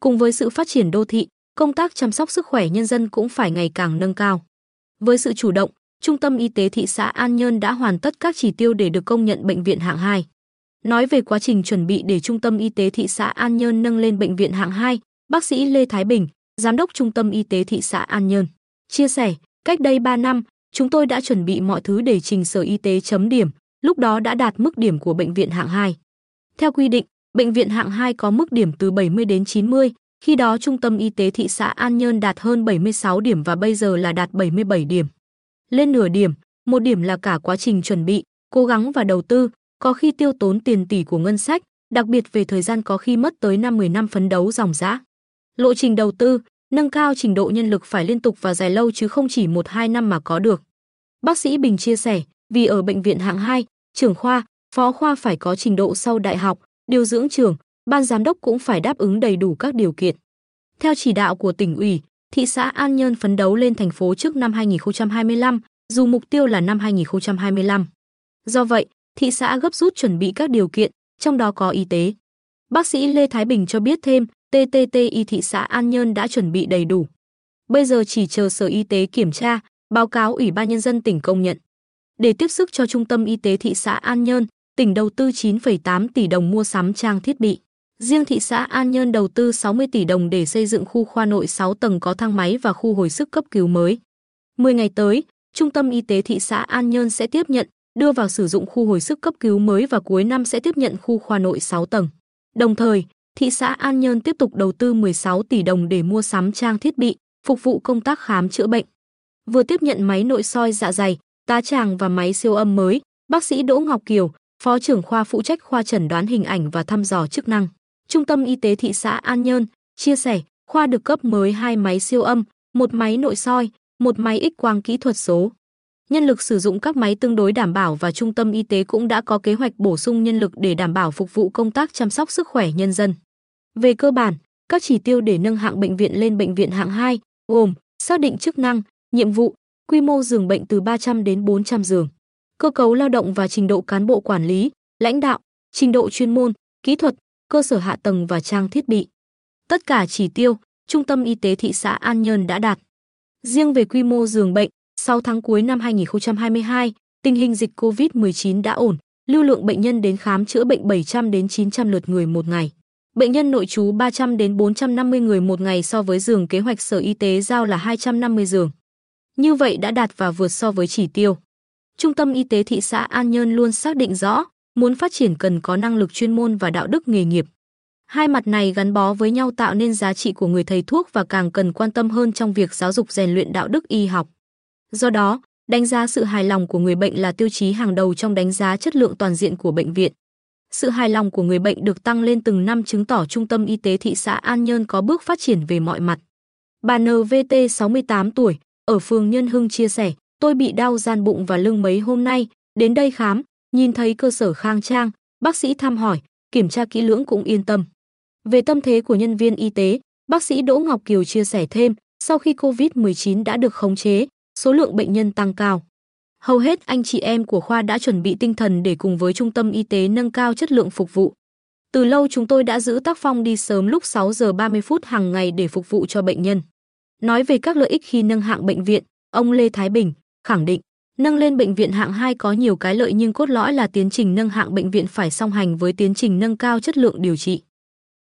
Cùng với sự phát triển đô thị, công tác chăm sóc sức khỏe nhân dân cũng phải ngày càng nâng cao. Với sự chủ động, Trung tâm Y tế thị xã An Nhơn đã hoàn tất các chỉ tiêu để được công nhận bệnh viện hạng 2. Nói về quá trình chuẩn bị để Trung tâm Y tế thị xã An Nhơn nâng lên bệnh viện hạng 2, bác sĩ Lê Thái Bình, Giám đốc Trung tâm Y tế thị xã An Nhơn, chia sẻ, cách đây 3 năm, chúng tôi đã chuẩn bị mọi thứ để trình Sở Y tế chấm điểm, lúc đó đã đạt mức điểm của bệnh viện hạng 2. Theo quy định, bệnh viện hạng 2 có mức điểm từ 70 đến 90, khi đó Trung tâm Y tế thị xã An Nhơn đạt hơn 76 điểm và bây giờ là đạt 77 điểm. Lên nửa điểm, một điểm là cả quá trình chuẩn bị, cố gắng và đầu tư, có khi tiêu tốn tiền tỷ của ngân sách, đặc biệt về thời gian có khi mất tới 5-10 năm phấn đấu dòng dã. Lộ trình đầu tư, nâng cao trình độ nhân lực phải liên tục và dài lâu chứ không chỉ 1-2 năm mà có được. Bác sĩ Bình chia sẻ, vì ở bệnh viện hạng 2, trưởng khoa, phó khoa phải có trình độ sau đại học, điều dưỡng trưởng, ban giám đốc cũng phải đáp ứng đầy đủ các điều kiện. Theo chỉ đạo của tỉnh ủy, thị xã An Nhơn phấn đấu lên thành phố trước năm 2025, dù mục tiêu là năm 2025. Do vậy, thị xã gấp rút chuẩn bị các điều kiện, trong đó có y tế. Bác sĩ Lê Thái Bình cho biết thêm, TTTI thị xã An Nhơn đã chuẩn bị đầy đủ. Bây giờ chỉ chờ Sở Y tế kiểm tra, báo cáo Ủy ban Nhân dân tỉnh công nhận. Để tiếp sức cho Trung tâm Y tế thị xã An Nhơn, tỉnh đầu tư 9,8 tỷ đồng mua sắm trang thiết bị. Riêng thị xã An Nhơn đầu tư 60 tỷ đồng để xây dựng khu khoa nội 6 tầng có thang máy và khu hồi sức cấp cứu mới. 10 ngày tới, Trung tâm Y tế thị xã An Nhơn sẽ tiếp nhận, đưa vào sử dụng khu hồi sức cấp cứu mới và cuối năm sẽ tiếp nhận khu khoa nội 6 tầng. Đồng thời, thị xã An Nhơn tiếp tục đầu tư 16 tỷ đồng để mua sắm trang thiết bị, phục vụ công tác khám chữa bệnh. Vừa tiếp nhận máy nội soi dạ dày, tá tràng và máy siêu âm mới, bác sĩ Đỗ Ngọc Kiều, Phó trưởng khoa phụ trách khoa chẩn đoán hình ảnh và thăm dò chức năng. Trung tâm Y tế thị xã An Nhơn chia sẻ, khoa được cấp mới hai máy siêu âm, một máy nội soi, một máy X quang kỹ thuật số. Nhân lực sử dụng các máy tương đối đảm bảo và trung tâm y tế cũng đã có kế hoạch bổ sung nhân lực để đảm bảo phục vụ công tác chăm sóc sức khỏe nhân dân. Về cơ bản, các chỉ tiêu để nâng hạng bệnh viện lên bệnh viện hạng 2 gồm xác định chức năng, nhiệm vụ, quy mô giường bệnh từ 300 đến 400 giường, cơ cấu lao động và trình độ cán bộ quản lý, lãnh đạo, trình độ chuyên môn, kỹ thuật, cơ sở hạ tầng và trang thiết bị. Tất cả chỉ tiêu, Trung tâm Y tế thị xã An Nhơn đã đạt. Riêng về quy mô giường bệnh, 6 tháng cuối năm 2022, tình hình dịch COVID-19 đã ổn, lưu lượng bệnh nhân đến khám chữa bệnh 700 đến 900 lượt người một ngày. Bệnh nhân nội trú 300 đến 450 người một ngày so với giường kế hoạch Sở Y tế giao là 250 giường. Như vậy đã đạt và vượt so với chỉ tiêu. Trung tâm Y tế thị xã An Nhơn luôn xác định rõ, muốn phát triển cần có năng lực chuyên môn và đạo đức nghề nghiệp. Hai mặt này gắn bó với nhau tạo nên giá trị của người thầy thuốc và càng cần quan tâm hơn trong việc giáo dục rèn luyện đạo đức y học. Do đó, đánh giá sự hài lòng của người bệnh là tiêu chí hàng đầu trong đánh giá chất lượng toàn diện của bệnh viện. Sự hài lòng của người bệnh được tăng lên từng năm chứng tỏ Trung tâm Y tế thị xã An Nhơn có bước phát triển về mọi mặt. Bà NVT 68 tuổi, ở phường Nhân Hưng chia sẻ, tôi bị đau gian bụng và lưng mấy hôm nay, đến đây khám, nhìn thấy cơ sở khang trang, bác sĩ thăm hỏi, kiểm tra kỹ lưỡng cũng yên tâm. Về tâm thế của nhân viên y tế, bác sĩ Đỗ Ngọc Kiều chia sẻ thêm, sau khi COVID-19 đã được khống chế, số lượng bệnh nhân tăng cao. Hầu hết anh chị em của khoa đã chuẩn bị tinh thần để cùng với trung tâm y tế nâng cao chất lượng phục vụ. Từ lâu chúng tôi đã giữ tác phong đi sớm lúc 6 giờ 30 phút hàng ngày để phục vụ cho bệnh nhân. Nói về các lợi ích khi nâng hạng bệnh viện, ông Lê Thái Bình khẳng định, nâng lên bệnh viện hạng 2 có nhiều cái lợi nhưng cốt lõi là tiến trình nâng hạng bệnh viện phải song hành với tiến trình nâng cao chất lượng điều trị.